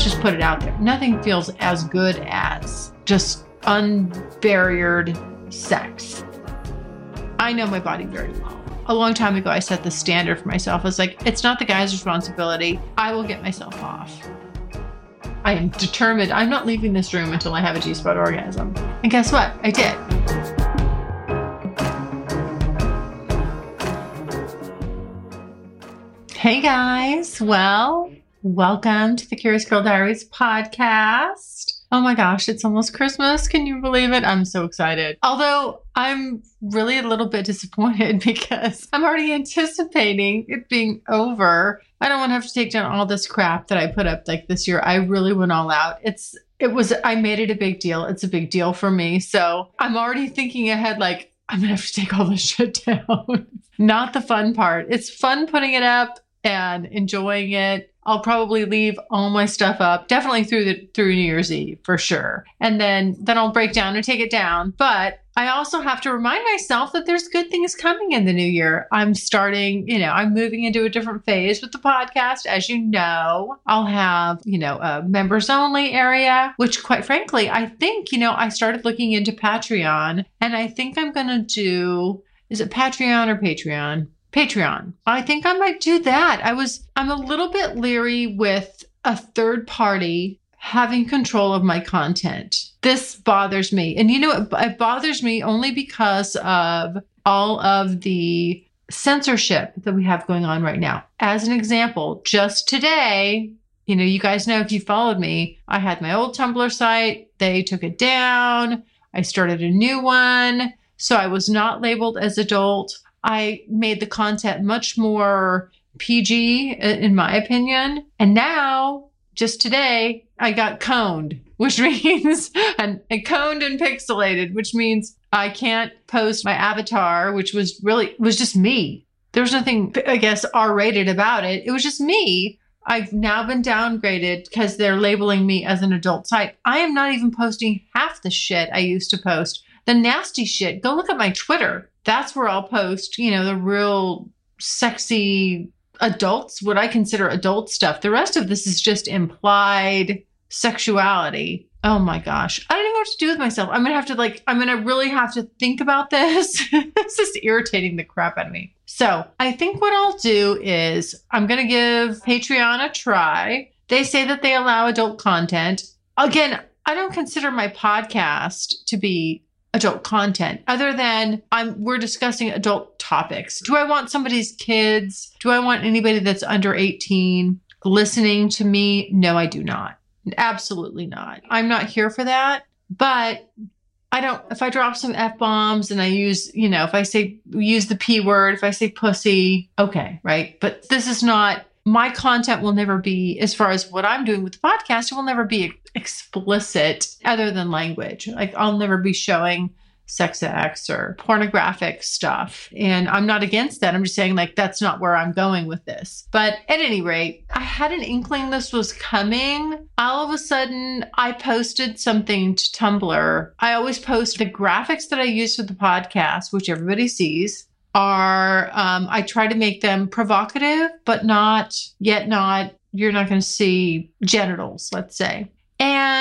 Let's just put it out there. Nothing feels as good as just unbarriered sex. I know my body very well. A long time ago, I set the standard for myself. I was like, it's not the guy's responsibility. I will get myself off. I am determined. I'm not leaving this room until I have a G spot orgasm. And guess what? I did. Hey guys. Well, Welcome to the Curious Girl Diaries podcast. Oh my gosh, it's almost Christmas. Can you believe it? I'm so excited. Although I'm really a little bit disappointed because I'm already anticipating it being over. I don't want to have to take down all this crap that I put up like this year. I really went all out. It's it was I made it a big deal. It's a big deal for me. So I'm already thinking ahead like I'm gonna have to take all this shit down. Not the fun part. It's fun putting it up and enjoying it I'll probably leave all my stuff up, definitely through the through New Year's Eve for sure. And then then I'll break down and take it down. But I also have to remind myself that there's good things coming in the new year. I'm starting, you know, I'm moving into a different phase with the podcast. As you know, I'll have, you know, a members only area, which quite frankly, I think, you know, I started looking into Patreon and I think I'm going to do, is it Patreon or Patreon? Patreon. I think I might do that. I was, I'm a little bit leery with a third party having control of my content. This bothers me. And you know, it, it bothers me only because of all of the censorship that we have going on right now. As an example, just today, you know, you guys know if you followed me, I had my old Tumblr site, they took it down. I started a new one. So I was not labeled as adult. I made the content much more PG, in my opinion. And now, just today, I got coned, which means and, and coned and pixelated, which means I can't post my avatar, which was really was just me. There was nothing, I guess, R-rated about it. It was just me. I've now been downgraded because they're labeling me as an adult site. I am not even posting half the shit I used to post. The nasty shit. Go look at my Twitter that's where I'll post, you know, the real sexy adults, what I consider adult stuff. The rest of this is just implied sexuality. Oh my gosh. I don't even know what to do with myself. I'm going to have to, like, I'm going to really have to think about this. this is irritating the crap out of me. So I think what I'll do is I'm going to give Patreon a try. They say that they allow adult content. Again, I don't consider my podcast to be adult content other than I'm we're discussing adult topics. Do I want somebody's kids? Do I want anybody that's under 18 listening to me? No, I do not. Absolutely not. I'm not here for that. But I don't if I drop some F bombs and I use, you know, if I say use the P word, if I say pussy, okay, right? But this is not my content will never be as far as what I'm doing with the podcast, it will never be explicit other than language. Like I'll never be showing sex acts or pornographic stuff. And I'm not against that. I'm just saying, like, that's not where I'm going with this. But at any rate, I had an inkling this was coming. All of a sudden, I posted something to Tumblr. I always post the graphics that I use for the podcast, which everybody sees are um, I try to make them provocative, but not yet not you're not going to see genitals, let's say.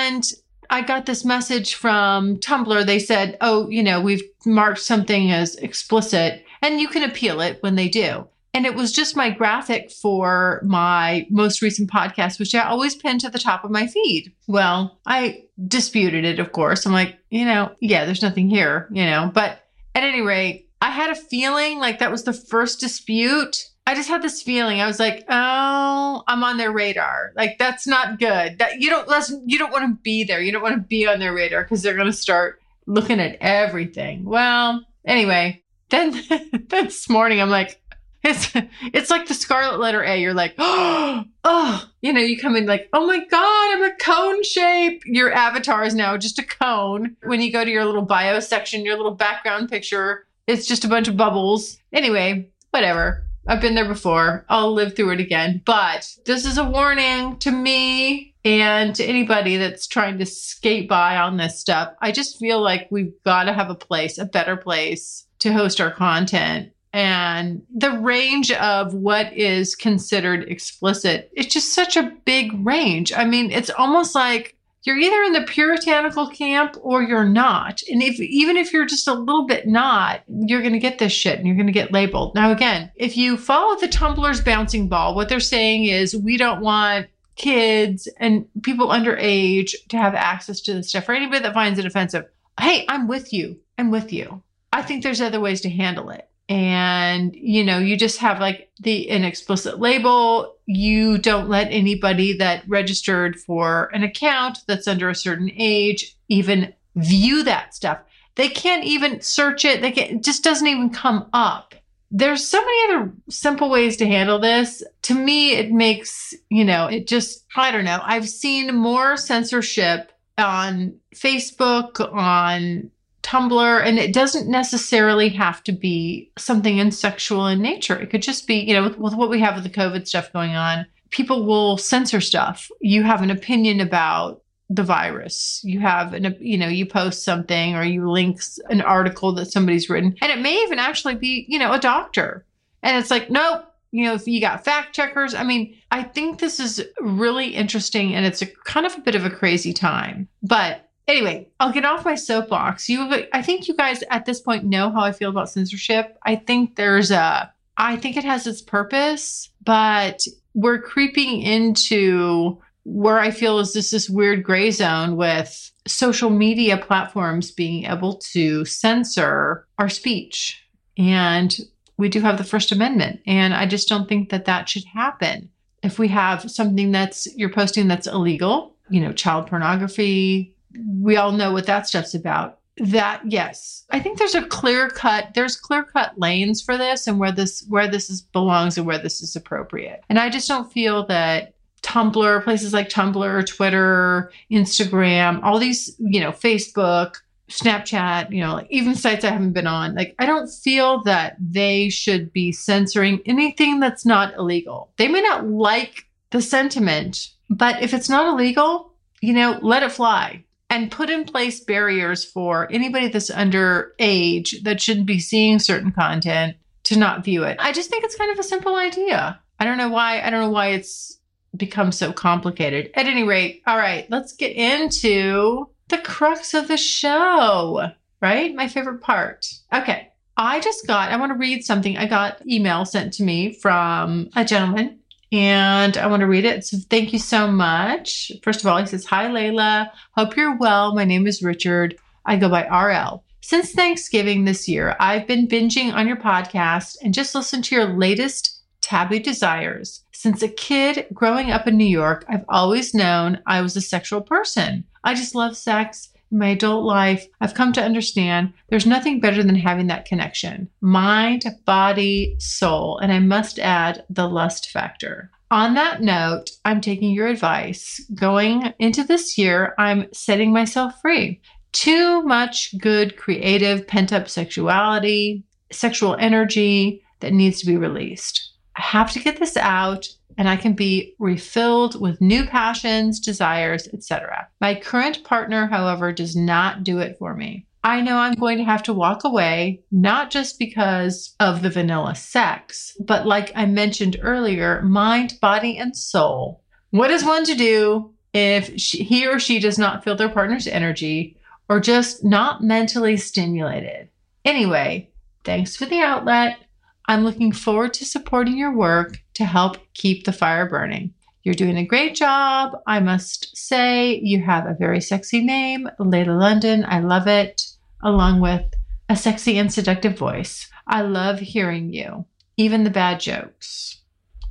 And I got this message from Tumblr. They said, "Oh, you know, we've marked something as explicit, and you can appeal it when they do." And it was just my graphic for my most recent podcast, which I always pin to the top of my feed. Well, I disputed it, of course. I'm like, you know, yeah, there's nothing here, you know, but at any rate, I had a feeling like that was the first dispute. I just had this feeling. I was like, "Oh, I'm on their radar. Like that's not good. That you don't listen, you don't want to be there. You don't want to be on their radar because they're going to start looking at everything." Well, anyway, then, then this morning I'm like, It's it's like the scarlet letter A. You're like, oh, oh, you know, you come in like, oh my god, I'm a cone shape. Your avatar is now just a cone. When you go to your little bio section, your little background picture, it's just a bunch of bubbles. Anyway, whatever. I've been there before. I'll live through it again. But this is a warning to me and to anybody that's trying to skate by on this stuff. I just feel like we've got to have a place, a better place to host our content and the range of what is considered explicit it's just such a big range i mean it's almost like you're either in the puritanical camp or you're not. And if even if you're just a little bit not you're going to get this shit and you're going to get labeled. Now again if you follow the tumblr's bouncing ball what they're saying is we don't want kids and people underage to have access to this stuff for anybody that finds it offensive hey i'm with you. I'm with you. I think there's other ways to handle it and you know you just have like the an explicit label. You don't let anybody that registered for an account that's under a certain age even view that stuff. They can't even search it. They can it just doesn't even come up. There's so many other simple ways to handle this. To me it makes you know it just i don't know. I've seen more censorship on facebook on Tumblr, and it doesn't necessarily have to be something in sexual in nature. It could just be, you know, with, with what we have with the COVID stuff going on, people will censor stuff. You have an opinion about the virus. You have an, you know, you post something or you link an article that somebody's written, and it may even actually be, you know, a doctor. And it's like, nope, you know, if you got fact checkers. I mean, I think this is really interesting and it's a kind of a bit of a crazy time. But Anyway, I'll get off my soapbox. You, I think you guys at this point know how I feel about censorship. I think there's a, I think it has its purpose, but we're creeping into where I feel is this this weird gray zone with social media platforms being able to censor our speech. And we do have the First Amendment. And I just don't think that that should happen. If we have something that's you're posting that's illegal, you know, child pornography, we all know what that stuff's about. That yes, I think there's a clear cut. There's clear cut lanes for this, and where this where this is belongs and where this is appropriate. And I just don't feel that Tumblr, places like Tumblr, Twitter, Instagram, all these, you know, Facebook, Snapchat, you know, like even sites I haven't been on, like I don't feel that they should be censoring anything that's not illegal. They may not like the sentiment, but if it's not illegal, you know, let it fly and put in place barriers for anybody that's under age that shouldn't be seeing certain content to not view it. I just think it's kind of a simple idea. I don't know why I don't know why it's become so complicated. At any rate, all right, let's get into the crux of the show, right? My favorite part. Okay. I just got I want to read something. I got email sent to me from a gentleman and I want to read it. So thank you so much. First of all, he says, Hi, Layla. Hope you're well. My name is Richard. I go by RL. Since Thanksgiving this year, I've been binging on your podcast and just listened to your latest Taboo Desires. Since a kid growing up in New York, I've always known I was a sexual person. I just love sex in my adult life, I've come to understand there's nothing better than having that connection mind, body, soul, and I must add the lust factor. On that note, I'm taking your advice. Going into this year, I'm setting myself free. Too much good, creative, pent up sexuality, sexual energy that needs to be released. I have to get this out and I can be refilled with new passions, desires, etc. My current partner, however, does not do it for me. I know I'm going to have to walk away, not just because of the vanilla sex, but like I mentioned earlier, mind, body, and soul. What is one to do if she, he or she does not feel their partner's energy or just not mentally stimulated? Anyway, thanks for the outlet. I'm looking forward to supporting your work to help keep the fire burning. You're doing a great job. I must say, you have a very sexy name, Layla London. I love it, along with a sexy and seductive voice. I love hearing you, even the bad jokes.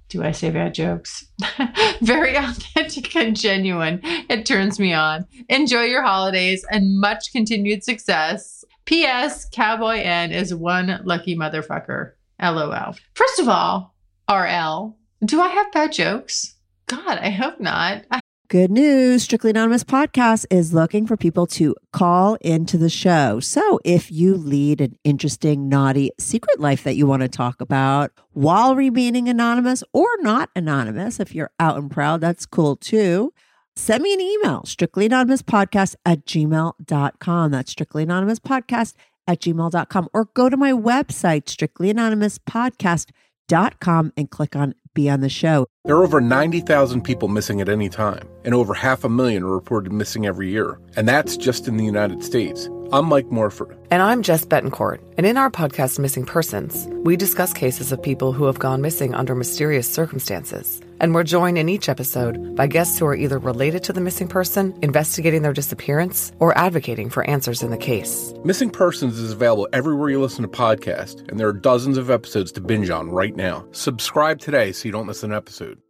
Do I say bad jokes? very authentic and genuine. It turns me on. Enjoy your holidays and much continued success. P.S. Cowboy N is one lucky motherfucker. LOL. First of all, RL, do I have bad jokes? God, I hope not. Good news Strictly Anonymous podcast is looking for people to call into the show. So if you lead an interesting, naughty secret life that you want to talk about while remaining anonymous or not anonymous, if you're out and proud, that's cool too. Send me an email, strictly anonymous podcast at gmail.com. That's strictly anonymous podcast at gmail.com. Or go to my website, strictly anonymous podcast.com and click on be on the show. There are over 90,000 people missing at any time, and over half a million are reported missing every year. And that's just in the United States. I'm Mike Morford. And I'm Jess Betancourt. And in our podcast, Missing Persons, we discuss cases of people who have gone missing under mysterious circumstances. And we're joined in each episode by guests who are either related to the missing person, investigating their disappearance, or advocating for answers in the case. Missing Persons is available everywhere you listen to podcasts, and there are dozens of episodes to binge on right now. Subscribe today so you don't miss an episode.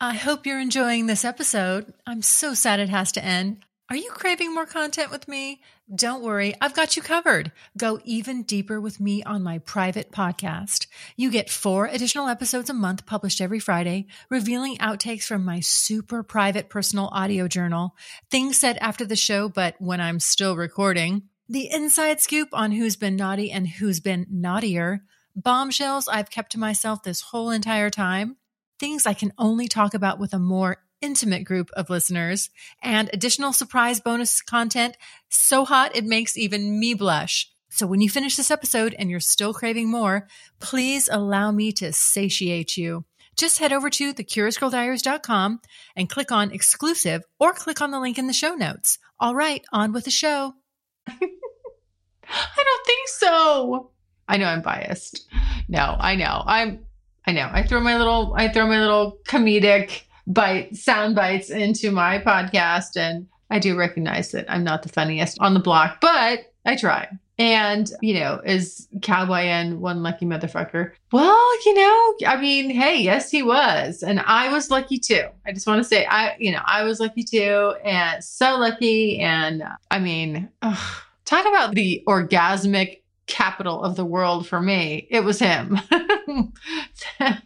I hope you're enjoying this episode. I'm so sad it has to end. Are you craving more content with me? Don't worry, I've got you covered. Go even deeper with me on my private podcast. You get four additional episodes a month published every Friday, revealing outtakes from my super private personal audio journal, things said after the show, but when I'm still recording, the inside scoop on who's been naughty and who's been naughtier, bombshells I've kept to myself this whole entire time, things I can only talk about with a more intimate group of listeners and additional surprise bonus content so hot it makes even me blush. So when you finish this episode and you're still craving more, please allow me to satiate you. Just head over to thecuriousgirldiaries.com and click on exclusive or click on the link in the show notes. All right, on with the show. I don't think so. I know I'm biased. No, I know. I'm I know. I throw my little I throw my little comedic bite sound bites into my podcast and I do recognize that I'm not the funniest on the block, but I try. And, you know, is Cowboy and one lucky motherfucker? Well, you know, I mean, hey, yes, he was. And I was lucky too. I just want to say, I, you know, I was lucky too. And so lucky. And uh, I mean, ugh, talk about the orgasmic capital of the world for me. It was him.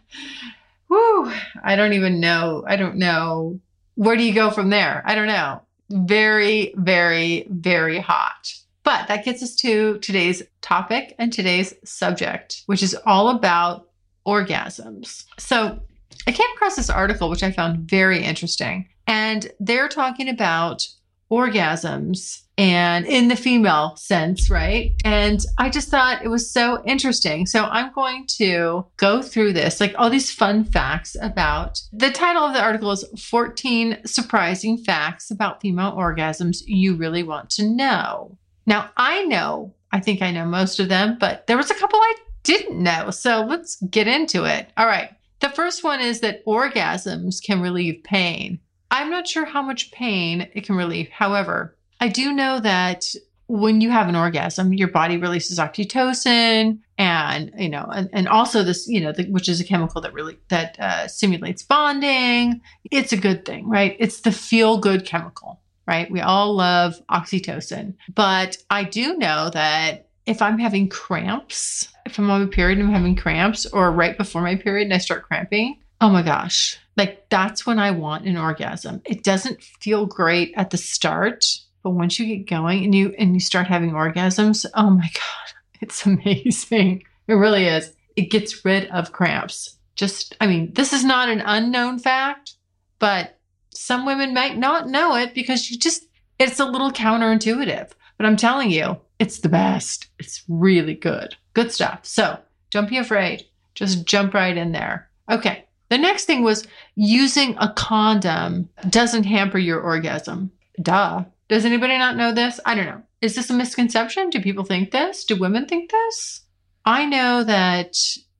Whew, I don't even know. I don't know. Where do you go from there? I don't know. Very, very, very hot. But that gets us to today's topic and today's subject, which is all about orgasms. So I came across this article, which I found very interesting. And they're talking about orgasms and in the female sense, right? And I just thought it was so interesting. So I'm going to go through this, like all these fun facts about the title of the article is 14 Surprising Facts About Female Orgasms You Really Want to Know. Now, I know, I think I know most of them, but there was a couple I didn't know. So let's get into it. All right. The first one is that orgasms can relieve pain. I'm not sure how much pain it can relieve. However, I do know that when you have an orgasm, your body releases oxytocin, and you know, and, and also this, you know, the, which is a chemical that really that uh, stimulates bonding. It's a good thing, right? It's the feel good chemical, right? We all love oxytocin, but I do know that if I'm having cramps, if I'm on a period and I'm having cramps, or right before my period and I start cramping, oh my gosh, like that's when I want an orgasm. It doesn't feel great at the start, but once you get going and you and you start having orgasms, oh my god, it's amazing. It really is. It gets rid of cramps. Just I mean, this is not an unknown fact, but some women might not know it because you just it's a little counterintuitive. But I'm telling you, it's the best. It's really good. Good stuff. So, don't be afraid. Just jump right in there. Okay. The next thing was using a condom doesn't hamper your orgasm. Duh. Does anybody not know this? I don't know. Is this a misconception? Do people think this? Do women think this? I know that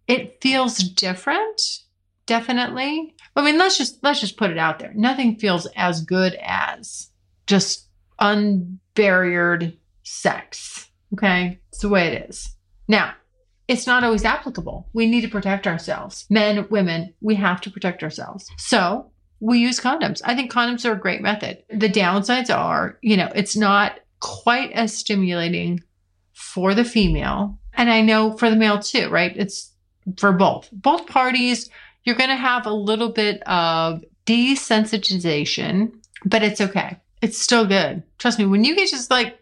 it feels different, definitely. I mean, let's just let's just put it out there. Nothing feels as good as just unbarriered sex. Okay? It's the way it is. Now, it's not always applicable. We need to protect ourselves. Men, women, we have to protect ourselves. So we use condoms. I think condoms are a great method. The downsides are, you know, it's not quite as stimulating for the female. And I know for the male too, right? It's for both. Both parties, you're going to have a little bit of desensitization, but it's okay. It's still good. Trust me, when you get just like,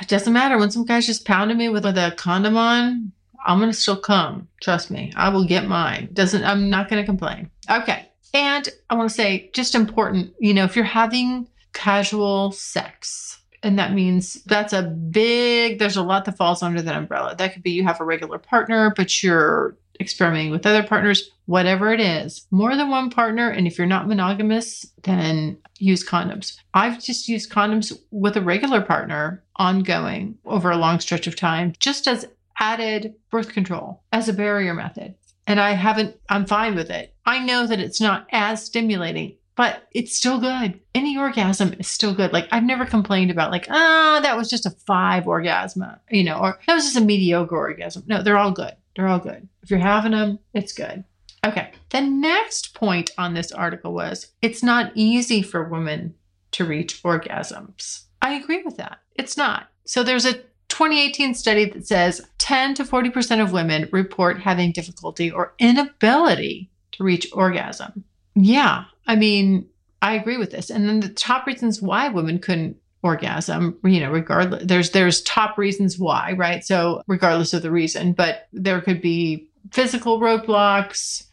it doesn't matter when some guy's just pounding me with, with a condom on, I'm going to still come. Trust me, I will get mine. Doesn't, I'm not going to complain. Okay. And I want to say, just important, you know, if you're having casual sex, and that means that's a big, there's a lot that falls under that umbrella. That could be you have a regular partner, but you're experimenting with other partners, whatever it is, more than one partner. And if you're not monogamous, then use condoms. I've just used condoms with a regular partner ongoing over a long stretch of time, just as added birth control as a barrier method. And I haven't, I'm fine with it. I know that it's not as stimulating, but it's still good. Any orgasm is still good. Like I've never complained about like, ah, oh, that was just a five orgasm, you know, or that was just a mediocre orgasm. No, they're all good. They're all good. If you're having them, it's good. Okay. The next point on this article was it's not easy for women to reach orgasms. I agree with that. It's not. So there's a 2018 study that says 10 to 40% of women report having difficulty or inability to reach orgasm. Yeah, I mean, I agree with this. And then the top reasons why women couldn't orgasm you know regardless there's there's top reasons why right so regardless of the reason but there could be physical roadblocks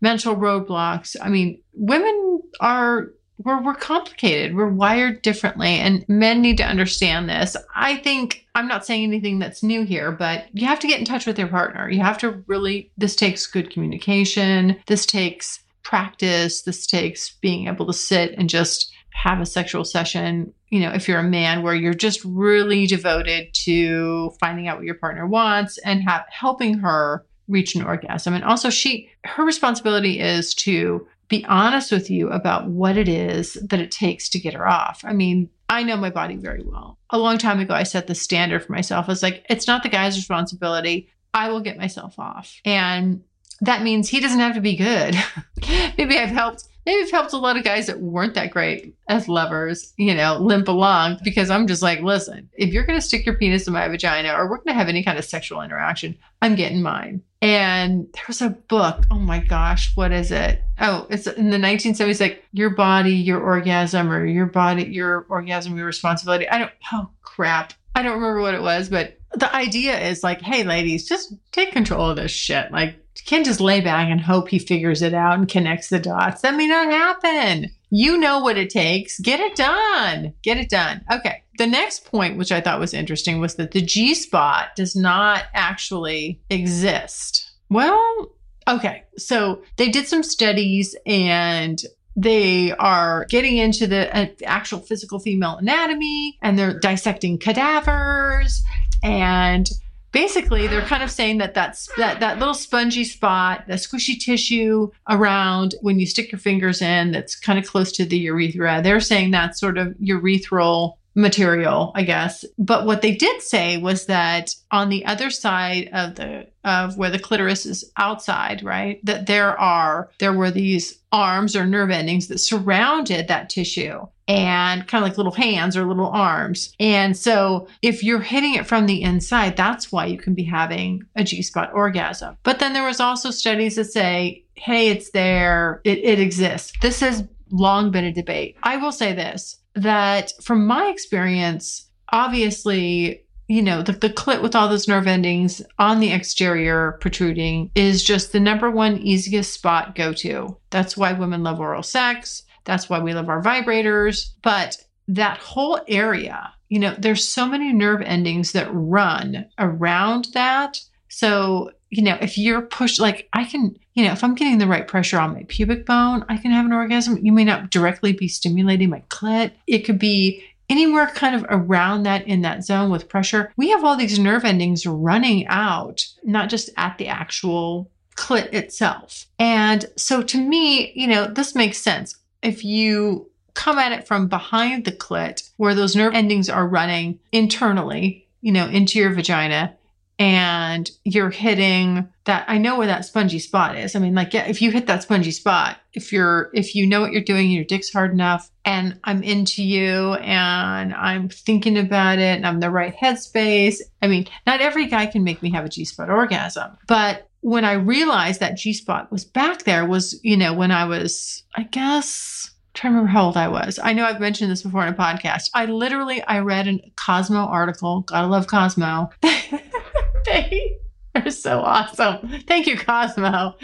mental roadblocks i mean women are we're, we're complicated. We're wired differently and men need to understand this. I think i'm not saying anything that's new here but you have to get in touch with your partner. You have to really this takes good communication. This takes practice. This takes being able to sit and just have a sexual session, you know, if you're a man where you're just really devoted to finding out what your partner wants and have helping her reach an orgasm. And also she her responsibility is to be honest with you about what it is that it takes to get her off. I mean, I know my body very well. A long time ago I set the standard for myself. I was like, it's not the guy's responsibility. I will get myself off. And that means he doesn't have to be good. Maybe I've helped I've helped a lot of guys that weren't that great as lovers, you know, limp along because I'm just like, listen, if you're going to stick your penis in my vagina or we're going to have any kind of sexual interaction, I'm getting mine. And there was a book. Oh my gosh, what is it? Oh, it's in the 1970s, like your body, your orgasm, or your body, your orgasm, your responsibility. I don't, oh crap. I don't remember what it was, but the idea is like, hey, ladies, just take control of this shit. Like, you can't just lay back and hope he figures it out and connects the dots. That may not happen. You know what it takes. Get it done. Get it done. Okay. The next point, which I thought was interesting, was that the G spot does not actually exist. Well, okay. So they did some studies and they are getting into the uh, actual physical female anatomy and they're dissecting cadavers and basically they're kind of saying that that's that that little spongy spot the squishy tissue around when you stick your fingers in that's kind of close to the urethra they're saying that's sort of urethral material i guess. But what they did say was that on the other side of the of where the clitoris is outside right that there are there were these arms or nerve endings that surrounded that tissue and kind of like little hands or little arms. And so if you're hitting it from the inside, that's why you can be having a G spot orgasm. But then there was also studies that say, hey, it's there, it, it exists. This has long been a debate. I will say this that from my experience, obviously you know, the, the clit with all those nerve endings on the exterior protruding is just the number one easiest spot go to. That's why women love oral sex. That's why we love our vibrators. But that whole area, you know, there's so many nerve endings that run around that. So, you know, if you're pushed, like I can, you know, if I'm getting the right pressure on my pubic bone, I can have an orgasm. You may not directly be stimulating my clit. It could be anywhere kind of around that in that zone with pressure. We have all these nerve endings running out, not just at the actual clit itself. And so to me, you know, this makes sense if you come at it from behind the clit where those nerve endings are running internally, you know, into your vagina and you're hitting that I know where that spongy spot is. I mean, like yeah, if you hit that spongy spot, if you're if you know what you're doing, your dick's hard enough and I'm into you and I'm thinking about it and I'm the right headspace. I mean, not every guy can make me have a G spot orgasm, but when I realized that G spot was back there was, you know, when I was, I guess, I'm trying to remember how old I was. I know I've mentioned this before in a podcast. I literally I read a Cosmo article. Gotta love Cosmo. they are so awesome. Thank you, Cosmo.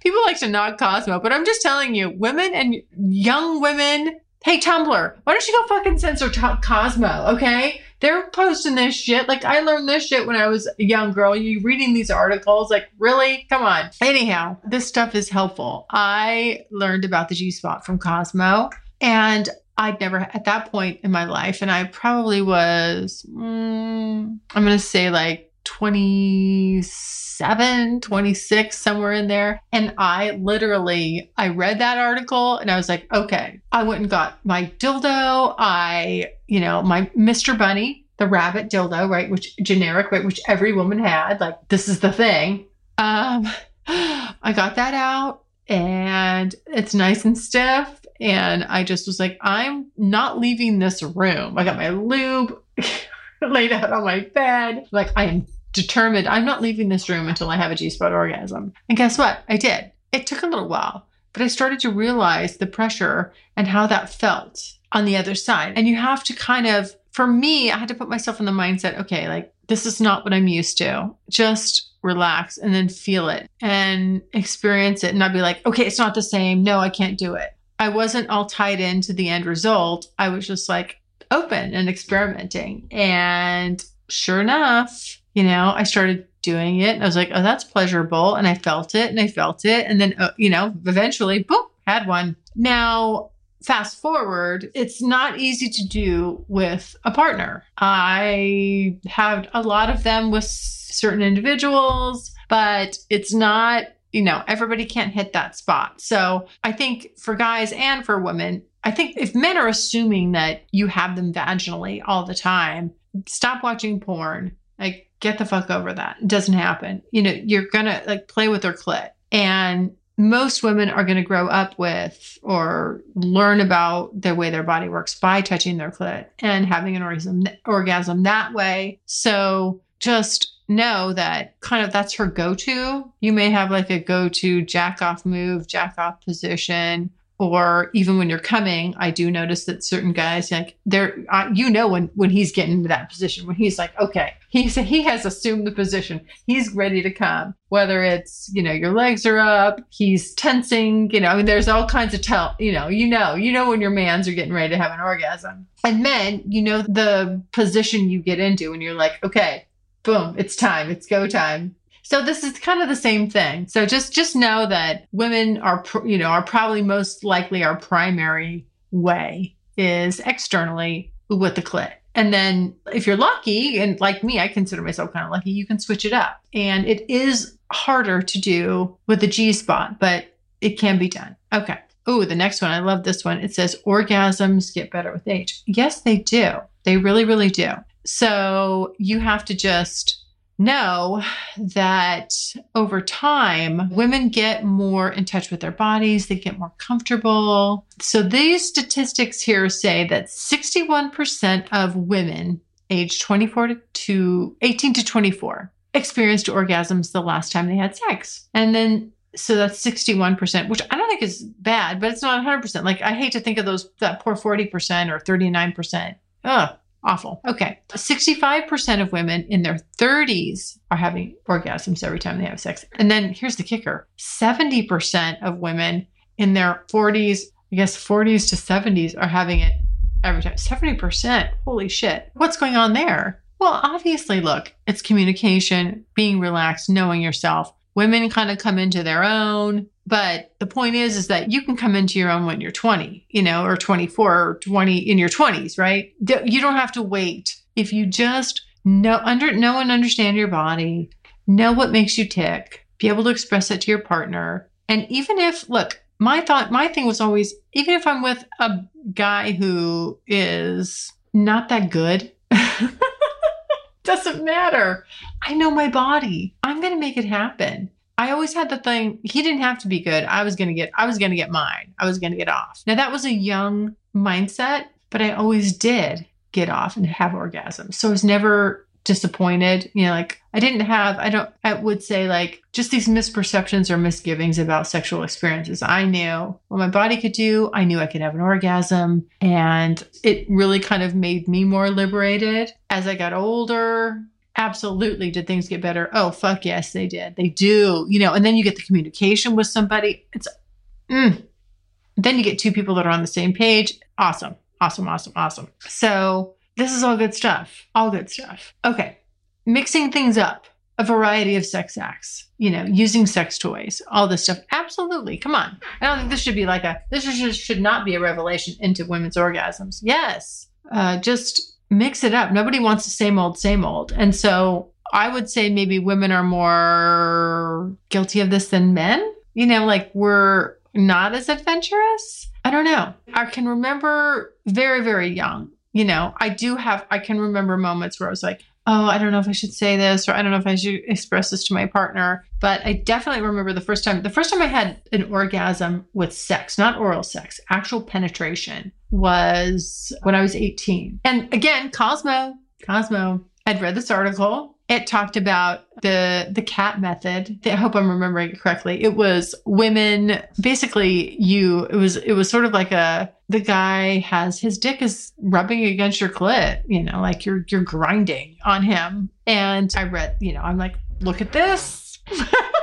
People like to knock Cosmo, but I'm just telling you, women and young women. Hey, Tumblr, why don't you go fucking censor t- Cosmo, okay? They're posting this shit. Like, I learned this shit when I was a young girl. You reading these articles, like, really? Come on. Anyhow, this stuff is helpful. I learned about the G spot from Cosmo, and I'd never, at that point in my life, and I probably was, mm, I'm to say like 27, 26, somewhere in there. And I literally, I read that article and I was like, okay, I went and got my dildo. I, you know, my Mr. Bunny, the rabbit dildo, right? Which generic, right? Which every woman had. Like, this is the thing. Um, I got that out and it's nice and stiff. And I just was like, I'm not leaving this room. I got my lube. laid out on my bed. Like, I am determined, I'm not leaving this room until I have a G spot orgasm. And guess what? I did. It took a little while, but I started to realize the pressure and how that felt on the other side. And you have to kind of, for me, I had to put myself in the mindset okay, like, this is not what I'm used to. Just relax and then feel it and experience it and not be like, okay, it's not the same. No, I can't do it. I wasn't all tied into the end result. I was just like, open and experimenting. And sure enough, you know, I started doing it. and I was like, oh, that's pleasurable. And I felt it and I felt it. And then, uh, you know, eventually, boom, had one. Now, fast forward, it's not easy to do with a partner. I have a lot of them with certain individuals, but it's not, you know, everybody can't hit that spot. So I think for guys and for women, I think if men are assuming that you have them vaginally all the time, stop watching porn. Like, get the fuck over that. It doesn't happen. You know, you're gonna like play with their clit. And most women are going to grow up with or learn about the way their body works by touching their clit and having an orgasm orgasm that way. So just know that kind of that's her go-to. You may have like a go-to jack off move, jack off position, or even when you're coming i do notice that certain guys like they're you know when when he's getting into that position when he's like okay he's he has assumed the position. He's ready to come. Whether it's you know your legs are up he's tensing you know I mean, there's all kinds of tell you know you know you know when your mans are getting ready to have an orgasm. And men you know the position you get into when you're like okay boom it's time it's go time so this is kind of the same thing. So just just know that women are you know are probably most likely our primary way is externally with the clit. And then if you're lucky, and like me, I consider myself kind of lucky, you can switch it up. And it is harder to do with the G spot, but it can be done. Okay. Oh, the next one. I love this one. It says orgasms get better with age. Yes, they do. They really, really do. So you have to just know that over time, women get more in touch with their bodies, they get more comfortable. So these statistics here say that 61% of women aged 24 to 18 to 24 experienced orgasms the last time they had sex. And then so that's 61%, which I don't think is bad, but it's not 100%. Like I hate to think of those that poor 40% or 39%. Ugh, Awful. Okay. 65% of women in their 30s are having orgasms every time they have sex. And then here's the kicker 70% of women in their 40s, I guess 40s to 70s, are having it every time. 70%. Holy shit. What's going on there? Well, obviously, look, it's communication, being relaxed, knowing yourself. Women kind of come into their own. But the point is, is that you can come into your own when you're 20, you know, or 24 or 20 in your 20s, right? You don't have to wait. If you just know, under, know and understand your body, know what makes you tick, be able to express it to your partner. And even if, look, my thought, my thing was always, even if I'm with a guy who is not that good, doesn't matter. I know my body. I'm going to make it happen. I always had the thing, he didn't have to be good. I was going to get, I was going to get mine. I was going to get off. Now that was a young mindset, but I always did get off and have orgasms. So I was never disappointed. You know, like I didn't have, I don't, I would say like just these misperceptions or misgivings about sexual experiences. I knew what my body could do. I knew I could have an orgasm. And it really kind of made me more liberated as I got older. Absolutely. Did things get better? Oh, fuck yes, they did. They do. You know, and then you get the communication with somebody. It's, mm. then you get two people that are on the same page. Awesome. Awesome. Awesome. Awesome. So, this is all good stuff. All good stuff. Okay. Mixing things up, a variety of sex acts, you know, using sex toys, all this stuff. Absolutely. Come on. I don't think this should be like a, this should, should not be a revelation into women's orgasms. Yes. Uh, just mix it up. Nobody wants the same old, same old. And so I would say maybe women are more guilty of this than men. You know, like we're not as adventurous. I don't know. I can remember very, very young you know, I do have, I can remember moments where I was like, oh, I don't know if I should say this or I don't know if I should express this to my partner. But I definitely remember the first time, the first time I had an orgasm with sex, not oral sex, actual penetration was when I was 18. And again, Cosmo, Cosmo, I'd read this article. It talked about the the cat method. I hope i'm remembering it correctly. It was women basically you it was it was sort of like a the guy has his dick is rubbing against your clit you know like you're you're grinding on him. And i read you know i'm like look at this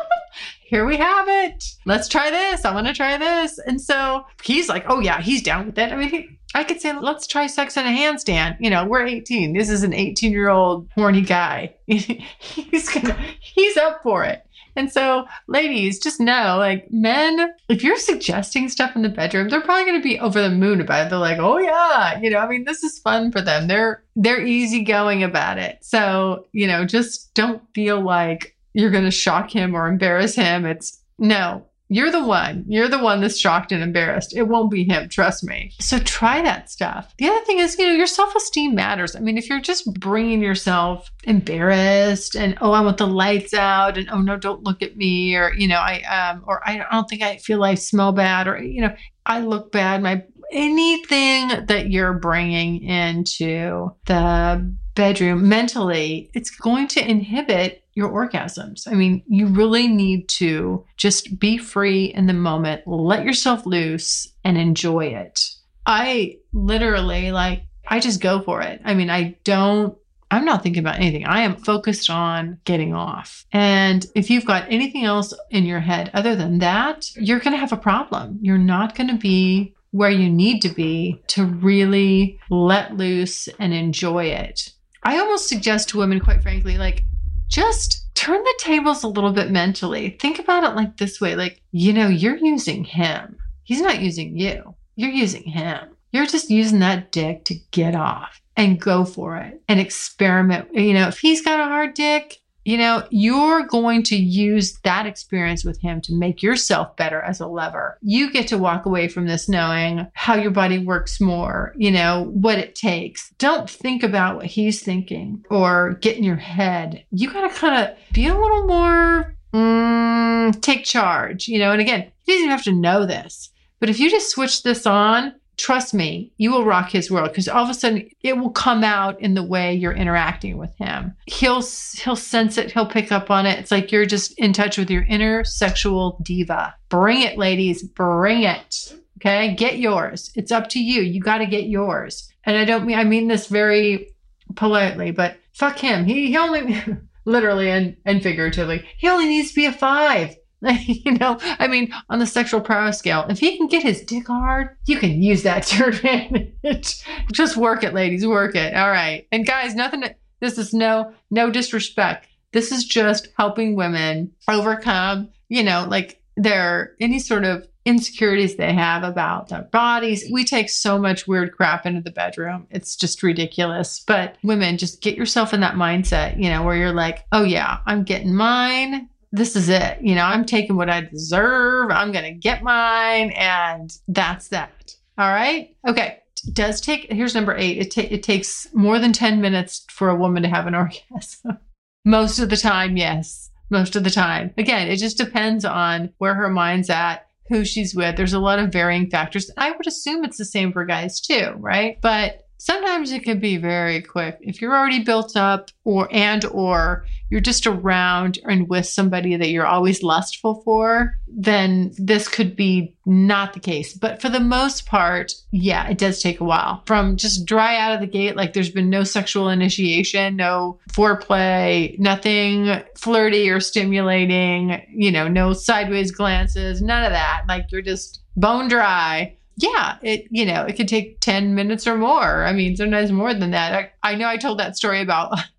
here we have it let's try this i want to try this and so he's like oh yeah he's down with it i mean he, I could say, let's try sex in a handstand. You know, we're 18. This is an 18 year old horny guy. he's gonna, he's up for it. And so, ladies, just know like men, if you're suggesting stuff in the bedroom, they're probably going to be over the moon about it. They're like, oh, yeah, you know, I mean, this is fun for them. They're, they're easygoing about it. So, you know, just don't feel like you're going to shock him or embarrass him. It's no, you're the one. You're the one that's shocked and embarrassed. It won't be him, trust me. So try that stuff. The other thing is, you know, your self esteem matters. I mean, if you're just bringing yourself embarrassed and, oh, I want the lights out and, oh, no, don't look at me or, you know, I, um, or I don't think I feel I smell bad or, you know, I look bad. My, anything that you're bringing into the bedroom mentally, it's going to inhibit your orgasms. I mean, you really need to just be free in the moment, let yourself loose, and enjoy it. I literally, like, I just go for it. I mean, I don't I'm not thinking about anything. I am focused on getting off. And if you've got anything else in your head other than that, you're going to have a problem. You're not going to be where you need to be to really let loose and enjoy it. I almost suggest to women, quite frankly, like just turn the tables a little bit mentally. Think about it like this way like, you know, you're using him, he's not using you, you're using him. You're just using that dick to get off and go for it and experiment. You know, if he's got a hard dick, you know, you're going to use that experience with him to make yourself better as a lover. You get to walk away from this knowing how your body works more, you know, what it takes. Don't think about what he's thinking or get in your head. You got to kind of be a little more, mm, take charge, you know, and again, he doesn't have to know this. But if you just switch this on trust me, you will rock his world because all of a sudden it will come out in the way you're interacting with him. He'll he'll sense it, he'll pick up on it. It's like you're just in touch with your inner sexual diva. Bring it, ladies, bring it. Okay? Get yours. It's up to you. You got to get yours. And I don't mean I mean this very politely, but fuck him. He he only literally and, and figuratively, he only needs to be a 5. you know, I mean, on the sexual prowess scale, if he can get his dick hard, you can use that to your advantage. Just work it, ladies, work it. All right. And guys, nothing, this is no, no disrespect. This is just helping women overcome, you know, like their, any sort of insecurities they have about their bodies. We take so much weird crap into the bedroom. It's just ridiculous. But women, just get yourself in that mindset, you know, where you're like, oh yeah, I'm getting mine this is it. You know, I'm taking what I deserve. I'm going to get mine. And that's that. All right. Okay. Does take, here's number eight. It, ta- it takes more than 10 minutes for a woman to have an orgasm. Most of the time, yes. Most of the time. Again, it just depends on where her mind's at, who she's with. There's a lot of varying factors. I would assume it's the same for guys too, right? But sometimes it can be very quick. If you're already built up or and or you're just around and with somebody that you're always lustful for, then this could be not the case. But for the most part, yeah, it does take a while. From just dry out of the gate, like there's been no sexual initiation, no foreplay, nothing flirty or stimulating, you know, no sideways glances, none of that. Like you're just bone dry yeah, it you know it could take ten minutes or more. I mean, sometimes more than that. I, I know I told that story about.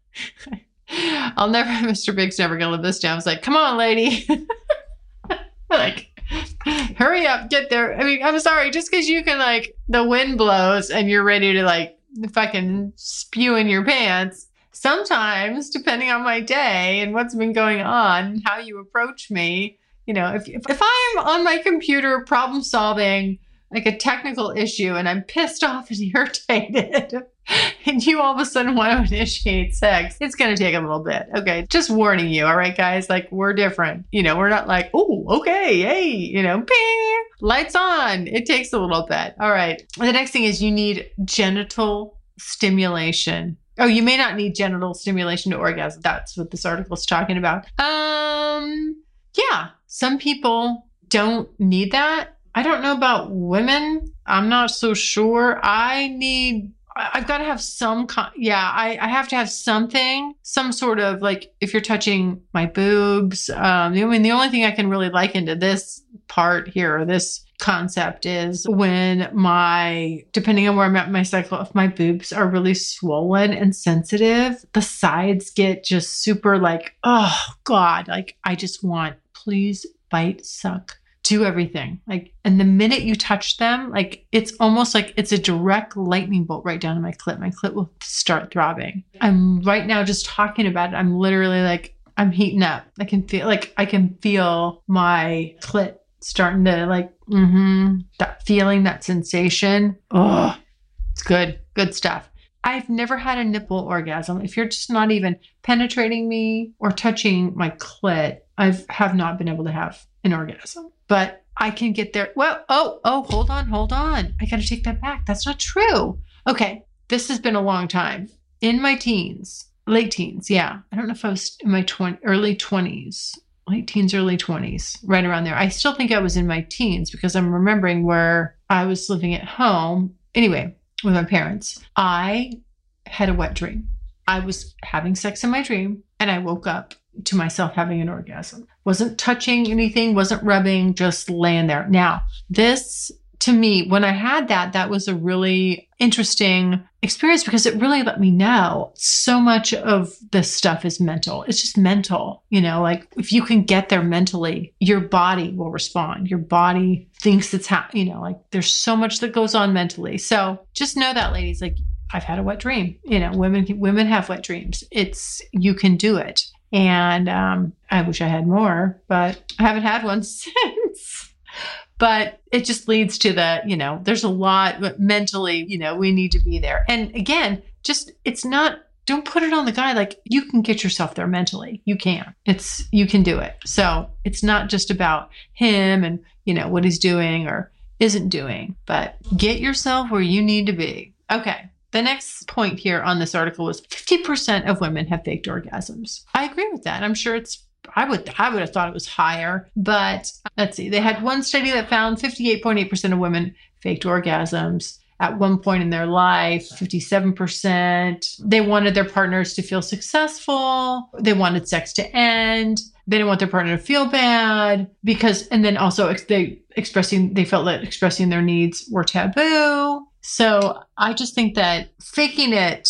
I'll never, Mr. Big's never gonna live this down. I was like, come on, lady, like, hurry up, get there. I mean, I'm sorry, just because you can like the wind blows and you're ready to like fucking spew in your pants. Sometimes, depending on my day and what's been going on, how you approach me, you know, if if, if I'm on my computer problem solving like a technical issue and I'm pissed off and irritated, and you all of a sudden want to initiate sex, it's going to take a little bit. Okay. Just warning you. All right, guys. Like, we're different. You know, we're not like, oh, okay. Hey, you know, ping, lights on. It takes a little bit. All right. The next thing is you need genital stimulation. Oh, you may not need genital stimulation to orgasm. That's what this article is talking about. Um, yeah, some people don't need that I don't know about women. I'm not so sure. I need I've got to have some, con- yeah, I, I have to have something, some sort of like if you're touching my boobs. Um, I mean, the only thing I can really liken to this part here, or this concept, is when my, depending on where I'm at my cycle, if my boobs are really swollen and sensitive, the sides get just super like, oh God, like I just want, please bite, suck, do everything. Like, and the minute you touch them, like it's almost like it's a direct lightning bolt right down to my clit. My clit will start throbbing. I'm right now just talking about it. I'm literally like, I'm heating up. I can feel like I can feel my clit starting to like, mm-hmm, that feeling, that sensation. Oh, it's good. Good stuff. I've never had a nipple orgasm. If you're just not even penetrating me or touching my clit, I have not been able to have an orgasm but I can get there. Well, oh, oh, hold on, hold on. I got to take that back. That's not true. Okay, this has been a long time. In my teens, late teens, yeah. I don't know if I was in my 20, early 20s, late teens, early 20s, right around there. I still think I was in my teens because I'm remembering where I was living at home. Anyway, with my parents, I had a wet dream. I was having sex in my dream and I woke up to myself having an orgasm. Wasn't touching anything, wasn't rubbing, just laying there. Now, this to me, when I had that, that was a really interesting experience because it really let me know so much of this stuff is mental. It's just mental, you know, like if you can get there mentally, your body will respond. Your body thinks it's, ha- you know, like there's so much that goes on mentally. So just know that, ladies, like I've had a wet dream. You know, women women have wet dreams. It's you can do it. And um, I wish I had more, but I haven't had one since. but it just leads to the, you know, there's a lot mentally, you know, we need to be there. And again, just it's not don't put it on the guy. Like you can get yourself there mentally. You can. It's you can do it. So it's not just about him and you know what he's doing or isn't doing but get yourself where you need to be. Okay the next point here on this article was 50% of women have faked orgasms. I agree with that. I'm sure it's I would I would have thought it was higher, but uh, let's see. They had one study that found 58.8% of women faked orgasms at one point in their life, 57%. They wanted their partners to feel successful. They wanted sex to end. They didn't want their partner to feel bad because, and then also they expressing, they felt that expressing their needs were taboo. So I just think that faking it,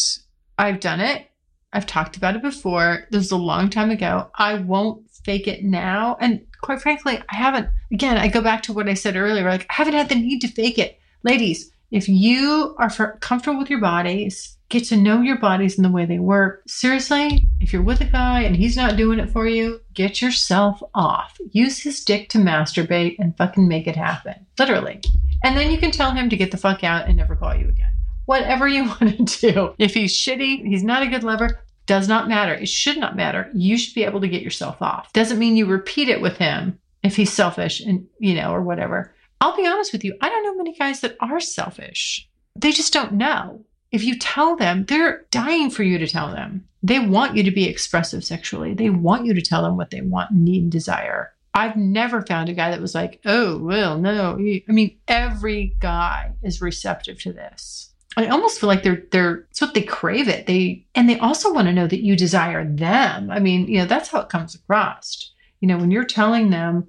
I've done it. I've talked about it before. This was a long time ago. I won't fake it now. And quite frankly, I haven't. Again, I go back to what I said earlier. Like, I haven't had the need to fake it. Ladies, if you are comfortable with your bodies, get to know your bodies and the way they work. Seriously, if you're with a guy and he's not doing it for you, get yourself off. Use his dick to masturbate and fucking make it happen. Literally. And then you can tell him to get the fuck out and never call you again. Whatever you want to do. If he's shitty, he's not a good lover, does not matter. It should not matter. You should be able to get yourself off. Doesn't mean you repeat it with him if he's selfish and, you know, or whatever. I'll be honest with you, I don't know many guys that are selfish. They just don't know. If you tell them, they're dying for you to tell them. They want you to be expressive sexually. They want you to tell them what they want, need, and desire. I've never found a guy that was like, oh, well, no. I mean, every guy is receptive to this. I almost feel like they're they're it's what they crave it. They and they also want to know that you desire them. I mean, you know, that's how it comes across. You know, when you're telling them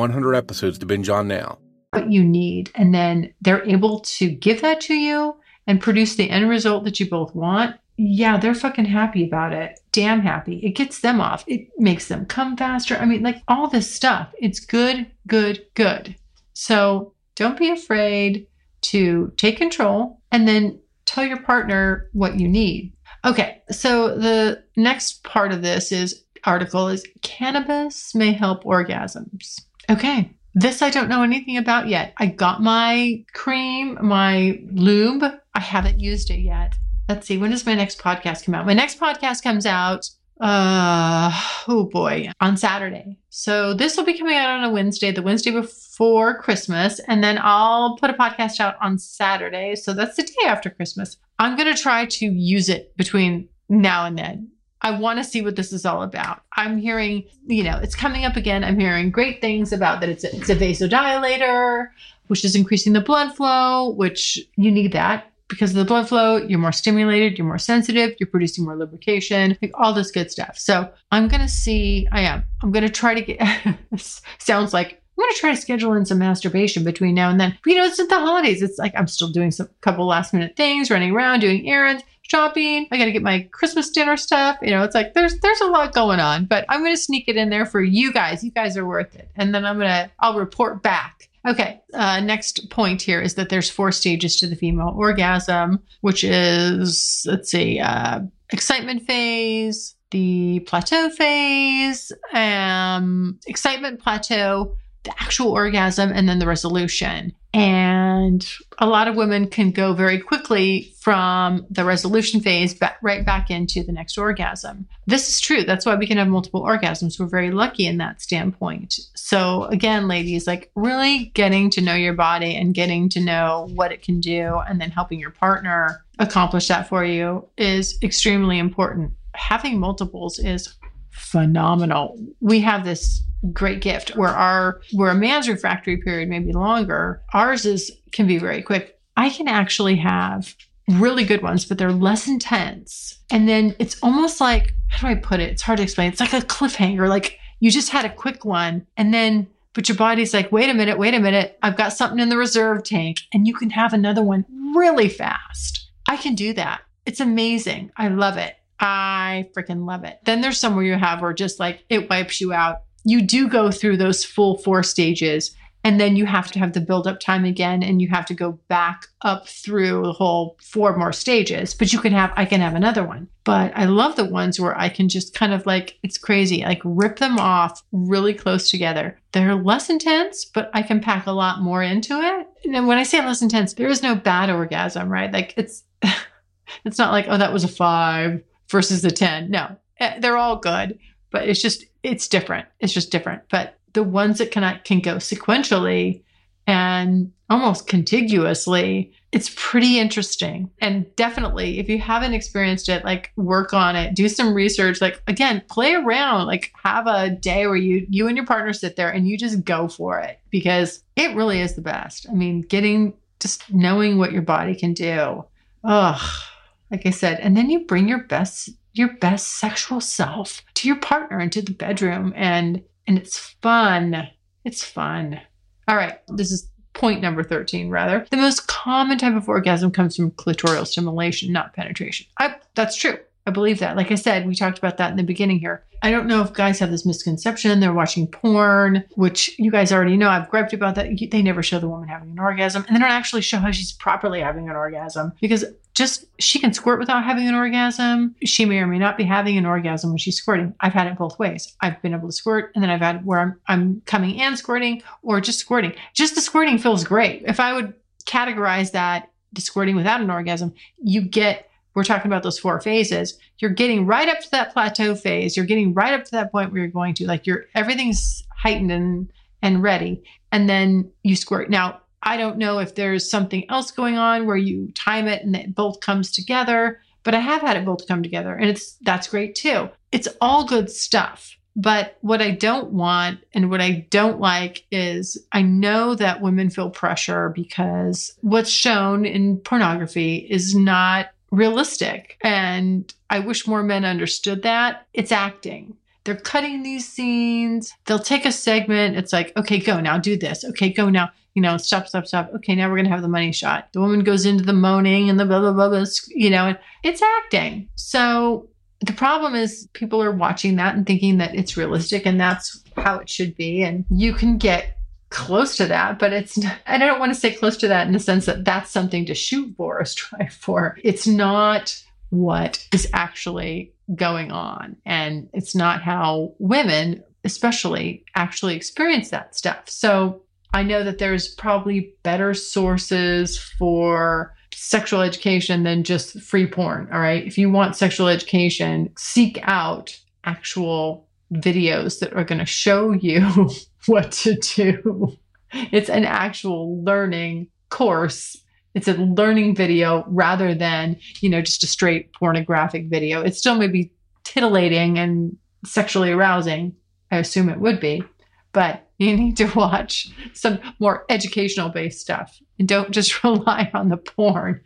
100 episodes to binge on now what you need. And then they're able to give that to you and produce the end result that you both want. Yeah, they're fucking happy about it. Damn happy. It gets them off. It makes them come faster. I mean, like all this stuff. It's good, good, good. So don't be afraid to take control and then tell your partner what you need. Okay, so the next part of this is article is cannabis may help orgasms. Okay, this I don't know anything about yet. I got my cream, my lube. I haven't used it yet. Let's see, when does my next podcast come out? My next podcast comes out uh oh boy on saturday so this will be coming out on a wednesday the wednesday before christmas and then i'll put a podcast out on saturday so that's the day after christmas i'm going to try to use it between now and then I want to see what this is all about. I'm hearing, you know, it's coming up again. I'm hearing great things about that it's a, it's a vasodilator, which is increasing the blood flow, which you need that because of the blood flow. You're more stimulated, you're more sensitive, you're producing more lubrication, like all this good stuff. So I'm going to see, I am, I'm going to try to get, sounds like I'm going to try to schedule in some masturbation between now and then. But, you know, it's the holidays. It's like I'm still doing some couple last minute things, running around, doing errands shopping. I got to get my Christmas dinner stuff. You know, it's like there's there's a lot going on, but I'm going to sneak it in there for you guys. You guys are worth it. And then I'm going to I'll report back. Okay, uh, next point here is that there's four stages to the female orgasm, which is let's see, uh, excitement phase, the plateau phase, um, excitement plateau, the actual orgasm, and then the resolution. And a lot of women can go very quickly from the resolution phase right back into the next orgasm. This is true. That's why we can have multiple orgasms. We're very lucky in that standpoint. So, again, ladies, like really getting to know your body and getting to know what it can do, and then helping your partner accomplish that for you is extremely important. Having multiples is phenomenal. We have this great gift where our where a man's refractory period may be longer ours is can be very quick. I can actually have really good ones but they're less intense. And then it's almost like how do i put it? It's hard to explain. It's like a cliffhanger. Like you just had a quick one and then but your body's like wait a minute wait a minute. I've got something in the reserve tank and you can have another one really fast. I can do that. It's amazing. I love it i freaking love it. Then there's somewhere you have where just like it wipes you out. You do go through those full four stages and then you have to have the build up time again and you have to go back up through the whole four more stages. But you can have i can have another one. But i love the ones where i can just kind of like it's crazy like rip them off really close together. They're less intense but i can pack a lot more into it. And when i say less intense there is no bad orgasm right? Like it's it's not like oh that was a five versus the 10 no eh, they're all good but it's just it's different. It's just different. But the ones that can can go sequentially and almost contiguously, it's pretty interesting. And definitely, if you haven't experienced it, like work on it, do some research. Like again, play around. Like have a day where you you and your partner sit there and you just go for it because it really is the best. I mean, getting just knowing what your body can do. Oh, like I said, and then you bring your best your best sexual self to your partner into the bedroom and and it's fun. It's fun. All right, this is point number 13 rather. The most common type of orgasm comes from clitoral stimulation, not penetration. I, that's true. I believe that. Like I said, we talked about that in the beginning here. I don't know if guys have this misconception. They're watching porn, which you guys already know. I've griped about that. They never show the woman having an orgasm and they don't actually show how she's properly having an orgasm because just she can squirt without having an orgasm. She may or may not be having an orgasm when she's squirting. I've had it both ways. I've been able to squirt and then I've had where I'm, I'm coming and squirting or just squirting. Just the squirting feels great. If I would categorize that the squirting without an orgasm, you get we're talking about those four phases you're getting right up to that plateau phase. You're getting right up to that point where you're going to like you're everything's heightened and and ready and then you squirt. Now i don't know if there's something else going on where you time it and it both comes together but i have had it both come together and it's that's great too. It's all good stuff but what I don't want and what I don't like is I know that women feel pressure because what's shown in pornography is not realistic. And I wish more men understood that. It's acting. They're cutting these scenes. They'll take a segment. It's like, okay, go now, do this. Okay, go now. You know, stop, stop, stop. Okay, now we're going to have the money shot. The woman goes into the moaning and the blah, blah, blah, blah you know, it's acting. So the problem is people are watching that and thinking that it's realistic and that's how it should be. And you can get close to that, but it's, not, I don't want to say close to that in the sense that that's something to shoot for or strive for. It's not what is actually going on. And it's not how women, especially, actually experience that stuff. So I know that there's probably better sources for sexual education than just free porn. All right. If you want sexual education, seek out actual videos that are going to show you what to do. It's an actual learning course. It's a learning video rather than, you know, just a straight pornographic video. It still may be titillating and sexually arousing. I assume it would be, but you need to watch some more educational based stuff and don't just rely on the porn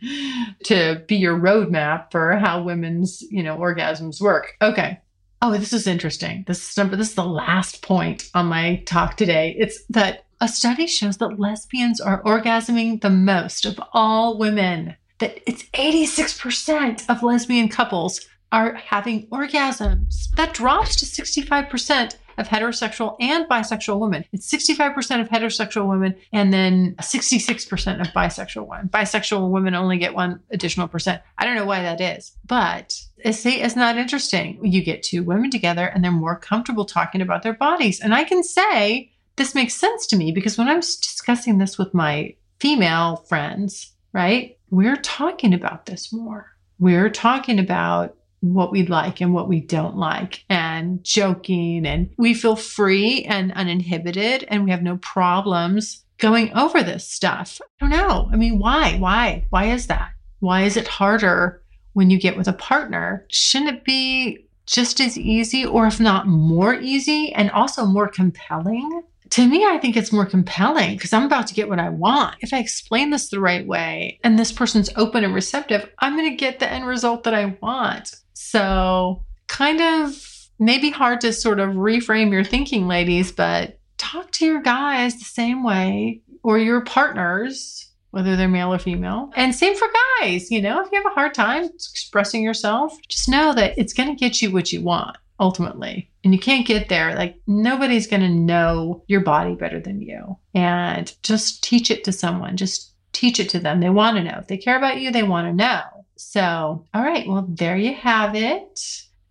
to be your roadmap for how women's, you know, orgasms work. Okay. Oh, this is interesting. This is number this is the last point on my talk today. It's that a study shows that lesbians are orgasming the most of all women. That it's 86% of lesbian couples are having orgasms. That drops to 65% of heterosexual and bisexual women. It's 65% of heterosexual women and then 66% of bisexual women. Bisexual women only get one additional percent. I don't know why that is, but it's, it's not interesting. You get two women together and they're more comfortable talking about their bodies. And I can say this makes sense to me because when I'm discussing this with my female friends, right, we're talking about this more. We're talking about what we like and what we don't like and joking and we feel free and uninhibited and we have no problems going over this stuff. I don't know. I mean, why? Why? Why is that? Why is it harder when you get with a partner? Shouldn't it be just as easy or if not more easy and also more compelling? To me, I think it's more compelling because I'm about to get what I want. If I explain this the right way and this person's open and receptive, I'm going to get the end result that I want. So, kind of maybe hard to sort of reframe your thinking, ladies, but talk to your guys the same way or your partners, whether they're male or female. And same for guys, you know, if you have a hard time expressing yourself, just know that it's going to get you what you want ultimately. And you can't get there. Like nobody's going to know your body better than you. And just teach it to someone. Just teach it to them. They want to know. If they care about you, they want to know. So, all right, well, there you have it.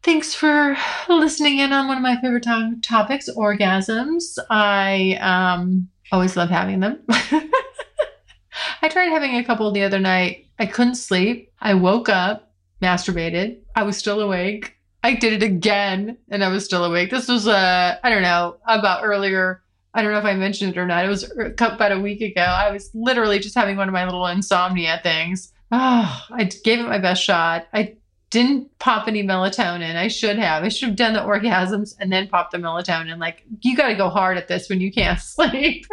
Thanks for listening in on one of my favorite to- topics, orgasms. I um, always love having them. I tried having a couple the other night. I couldn't sleep. I woke up, masturbated. I was still awake. I did it again and I was still awake. This was, uh, I don't know, about earlier. I don't know if I mentioned it or not. It was about a week ago. I was literally just having one of my little insomnia things oh, I gave it my best shot. I didn't pop any melatonin. I should have. I should have done the orgasms and then pop the melatonin. Like, you got to go hard at this when you can't sleep.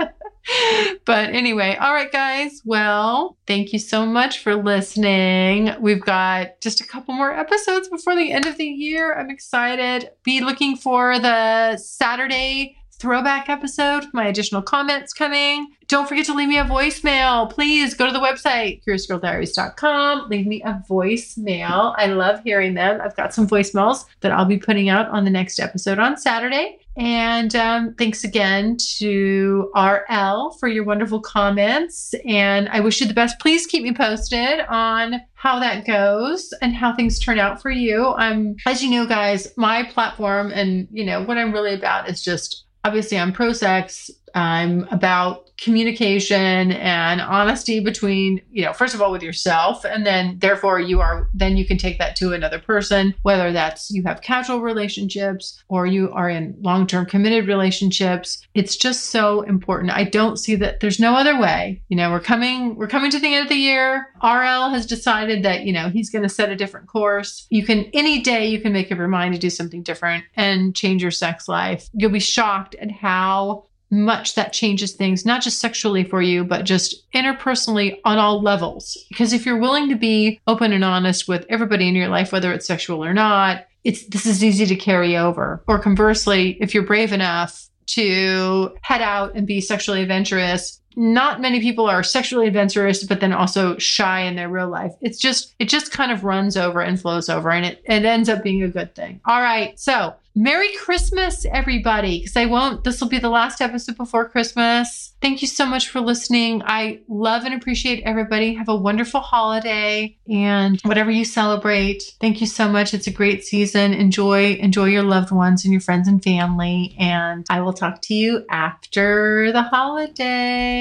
but anyway, all right, guys. Well, thank you so much for listening. We've got just a couple more episodes before the end of the year. I'm excited. Be looking for the Saturday throwback episode with my additional comments coming. Don't forget to leave me a voicemail. Please go to the website, curiousgirldiaries.com. Leave me a voicemail. I love hearing them. I've got some voicemails that I'll be putting out on the next episode on Saturday. And um, thanks again to RL for your wonderful comments. And I wish you the best. Please keep me posted on how that goes and how things turn out for you. I'm, as you know, guys, my platform and, you know, what I'm really about is just obviously I'm pro sex. I'm about communication and honesty between, you know, first of all with yourself and then therefore you are then you can take that to another person, whether that's you have casual relationships or you are in long-term committed relationships. It's just so important. I don't see that there's no other way. You know, we're coming we're coming to the end of the year. RL has decided that, you know, he's going to set a different course. You can any day you can make up your mind to do something different and change your sex life. You'll be shocked at how much that changes things, not just sexually for you, but just interpersonally on all levels. Because if you're willing to be open and honest with everybody in your life, whether it's sexual or not, it's this is easy to carry over. Or conversely, if you're brave enough to head out and be sexually adventurous, not many people are sexually adventurous, but then also shy in their real life. It's just, it just kind of runs over and flows over and it, it ends up being a good thing. All right. So Merry Christmas, everybody, because I won't, this will be the last episode before Christmas. Thank you so much for listening. I love and appreciate everybody. Have a wonderful holiday and whatever you celebrate. Thank you so much. It's a great season. Enjoy, enjoy your loved ones and your friends and family. And I will talk to you after the holiday.